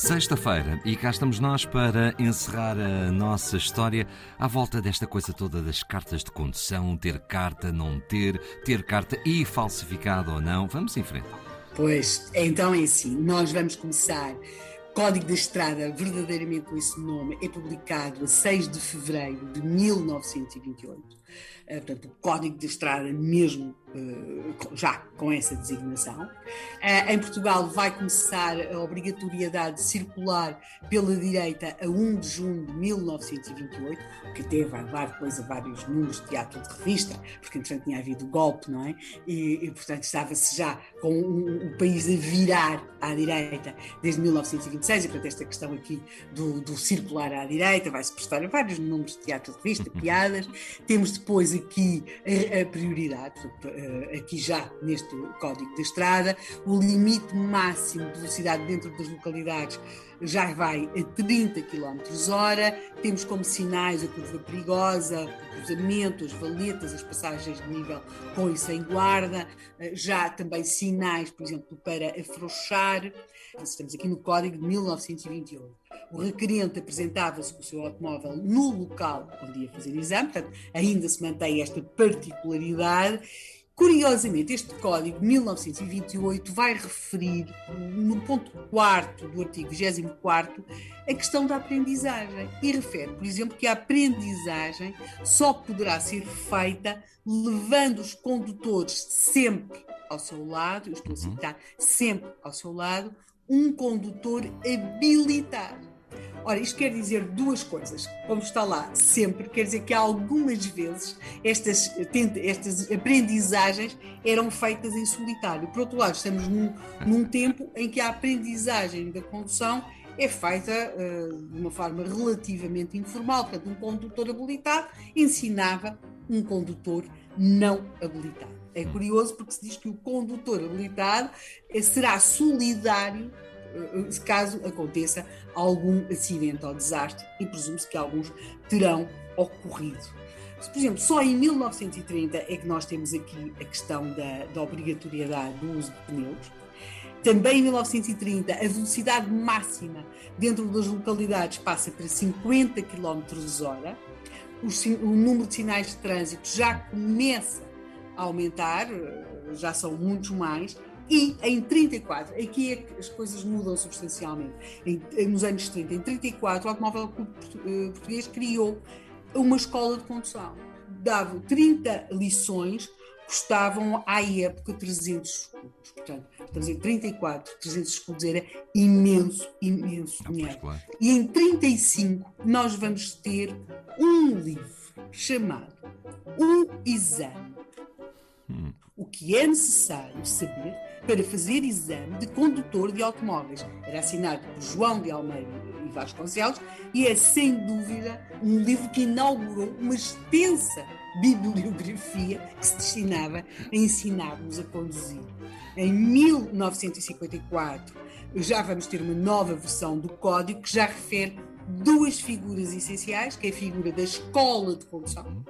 Sexta-feira, e cá estamos nós para encerrar a nossa história à volta desta coisa toda das cartas de condução, ter carta, não ter, ter carta e falsificado ou não. Vamos em frente. Pois, então é assim, nós vamos começar. Código da Estrada, verdadeiramente com esse nome, é publicado a 6 de fevereiro de 1928. Eh, portanto, o Código de Estrada, mesmo eh, já com essa designação. Eh, em Portugal vai começar a obrigatoriedade de circular pela direita a 1 de junho de 1928, que até vai levar depois a vários números de teatro de revista, porque entretanto tinha havido golpe, não é? E, e portanto estava-se já com o, o, país a virar à direita desde 1926, e portanto esta questão aqui do, do circular à direita vai-se prestar a vários números de teatro de revista, piadas. Temos depois aqui a, a prioridade, eh, aqui já neste código de estrada, o limite máximo de velocidade dentro das localidades já vai a 30 km hora, temos como sinais a curva perigosa, o cruzamento, as valetas, as passagens de nível com e sem guarda, eh, já também sinais, por exemplo, para afrouxar, estamos aqui no código de 1928 o requerente apresentava-se com o seu automóvel no local onde ia fazer exame, portanto, ainda se mantém esta particularidade. Curiosamente, este código de 1928 vai referir, no ponto 4 do artigo 24, a questão da aprendizagem e refere, por exemplo, que a aprendizagem só poderá ser feita levando os condutores sempre ao seu lado, eu estou a citar, sempre ao seu lado, um condutor habilitado. Ora, isto quer dizer duas coisas. Como está lá sempre, quer dizer que algumas vezes estas, estas aprendizagens eram feitas em solitário. Por outro lado, estamos num, num tempo em que a aprendizagem da condução é feita uh, de uma forma relativamente informal. Portanto, um condutor habilitado ensinava um condutor não habilitado. É curioso porque se diz que o condutor habilitado será solidário eh, caso aconteça algum acidente ou desastre, e presume-se que alguns terão ocorrido. Por exemplo, só em 1930 é que nós temos aqui a questão da, da obrigatoriedade do uso de pneus. Também em 1930, a velocidade máxima dentro das localidades passa para 50 km hora. O, o número de sinais de trânsito já começa a aumentar, eh, já são muitos mais, e em 34, aqui é que as coisas mudam substancialmente. Em, nos anos 30, em 34, o Automóvel Clube eh, Português criou uma escola de condução. Dava 30 lições, custavam à época 300 escudos. Portanto, estamos em 34, 300 escudos era imenso, imenso ah, dinheiro. Claro. E em 35, nós vamos ter um livro chamado O Exame. Hum. O que é necessário saber para fazer exame de condutor de automóveis. Era assinado por João de Almeida e Vasconcelos e é, sem dúvida, um livro que inaugurou uma extensa bibliografia que se destinava a ensinar-nos a conduzir. Em 1954, já vamos ter uma nova versão do código que já refere duas figuras essenciais, que é a figura da escola de condução,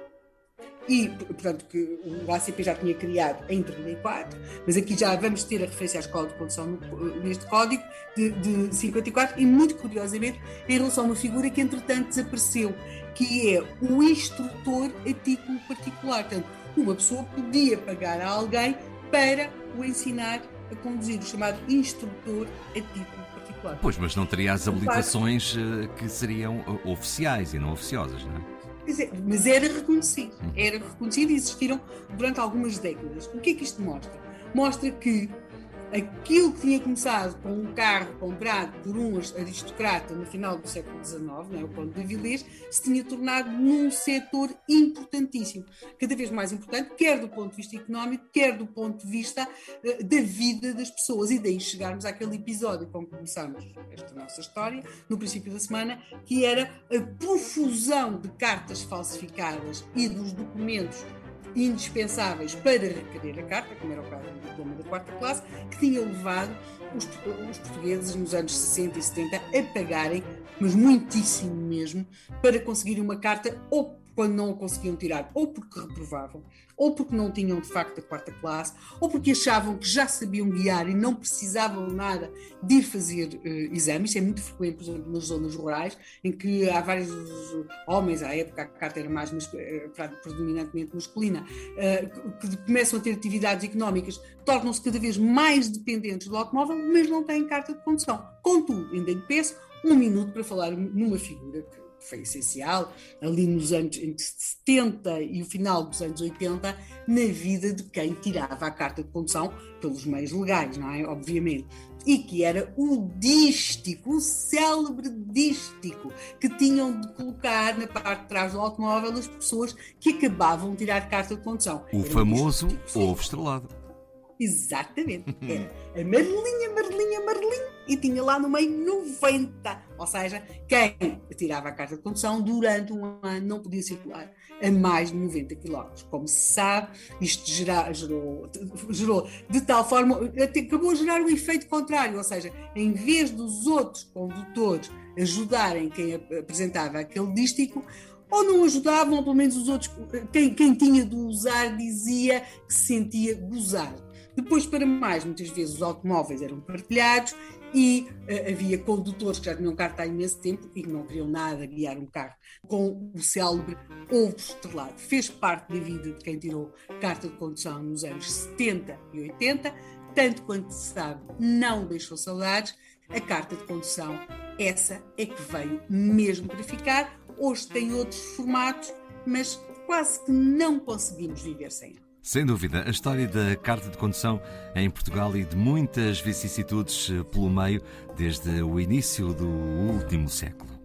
e, portanto, que o ACP já tinha criado em 34, mas aqui já vamos ter a referência à escola de condução neste código de, de 54 e, muito curiosamente, em relação a uma figura que, entretanto, desapareceu, que é o instrutor a título particular. Portanto, uma pessoa podia pagar a alguém para o ensinar a conduzir, o chamado instrutor a título particular. Pois, mas não teria as habilitações eh, que seriam eh, oficiais e não oficiosas, não é? Mas era reconhecido, era reconhecido e existiram durante algumas décadas. O que é que isto mostra? Mostra que aquilo que tinha começado com um carro comprado por um aristocrata no final do século XIX, é, o Conde de Avilés, se tinha tornado num setor importantíssimo, cada vez mais importante, quer do ponto de vista económico, quer do ponto de vista uh, da vida das pessoas. E daí chegarmos àquele episódio com que começámos esta nossa história, no princípio da semana, que era a profusão de cartas falsificadas e dos documentos indispensáveis para requerer a carta, como era o caso do diploma da quarta classe, que tinha levado os, os portugueses nos anos 60 e 70 a pagarem, mas muitíssimo mesmo, para conseguir uma carta ou quando não a conseguiam tirar, ou porque reprovavam, ou porque não tinham de facto a quarta classe, ou porque achavam que já sabiam guiar e não precisavam nada de ir fazer uh, exames. Isso é muito frequente, por exemplo, nas zonas rurais, em que há vários homens, à época a carta era mais eh, predominantemente masculina, uh, que começam a ter atividades económicas, tornam-se cada vez mais dependentes do automóvel, mas não têm carta de condução. Contudo, ainda lhe peço um minuto para falar numa figura que foi essencial ali nos anos entre 70 e o final dos anos 80 na vida de quem tirava a carta de condução pelos meios legais, não é? Obviamente. E que era o dístico, o célebre dístico, que tinham de colocar na parte de trás do automóvel as pessoas que acabavam de tirar carta de condução. O era famoso ovo estrelado. Exatamente. Era a Marlinha e tinha lá no meio 90. Ou seja, quem tirava a carta de condução durante um ano não podia circular a mais de 90 km. Como se sabe, isto gerou, gerou, gerou de tal forma, acabou a gerar um efeito contrário, ou seja, em vez dos outros condutores ajudarem quem apresentava aquele dístico, ou não ajudavam, ou pelo menos os outros, quem, quem tinha de usar dizia que se sentia gozar. Depois, para mais, muitas vezes os automóveis eram partilhados e uh, havia condutores que já tinham carta há imenso tempo e que não queriam nada guiar um carro com o célebre ovo estrelado. Fez parte da vida de quem tirou carta de condução nos anos 70 e 80, tanto quanto se sabe, não deixou saudades. A carta de condução, essa é que veio mesmo para ficar. Hoje tem outros formatos, mas quase que não conseguimos viver sem ela. Sem dúvida, a história da carta de condução em Portugal e de muitas vicissitudes pelo meio desde o início do último século.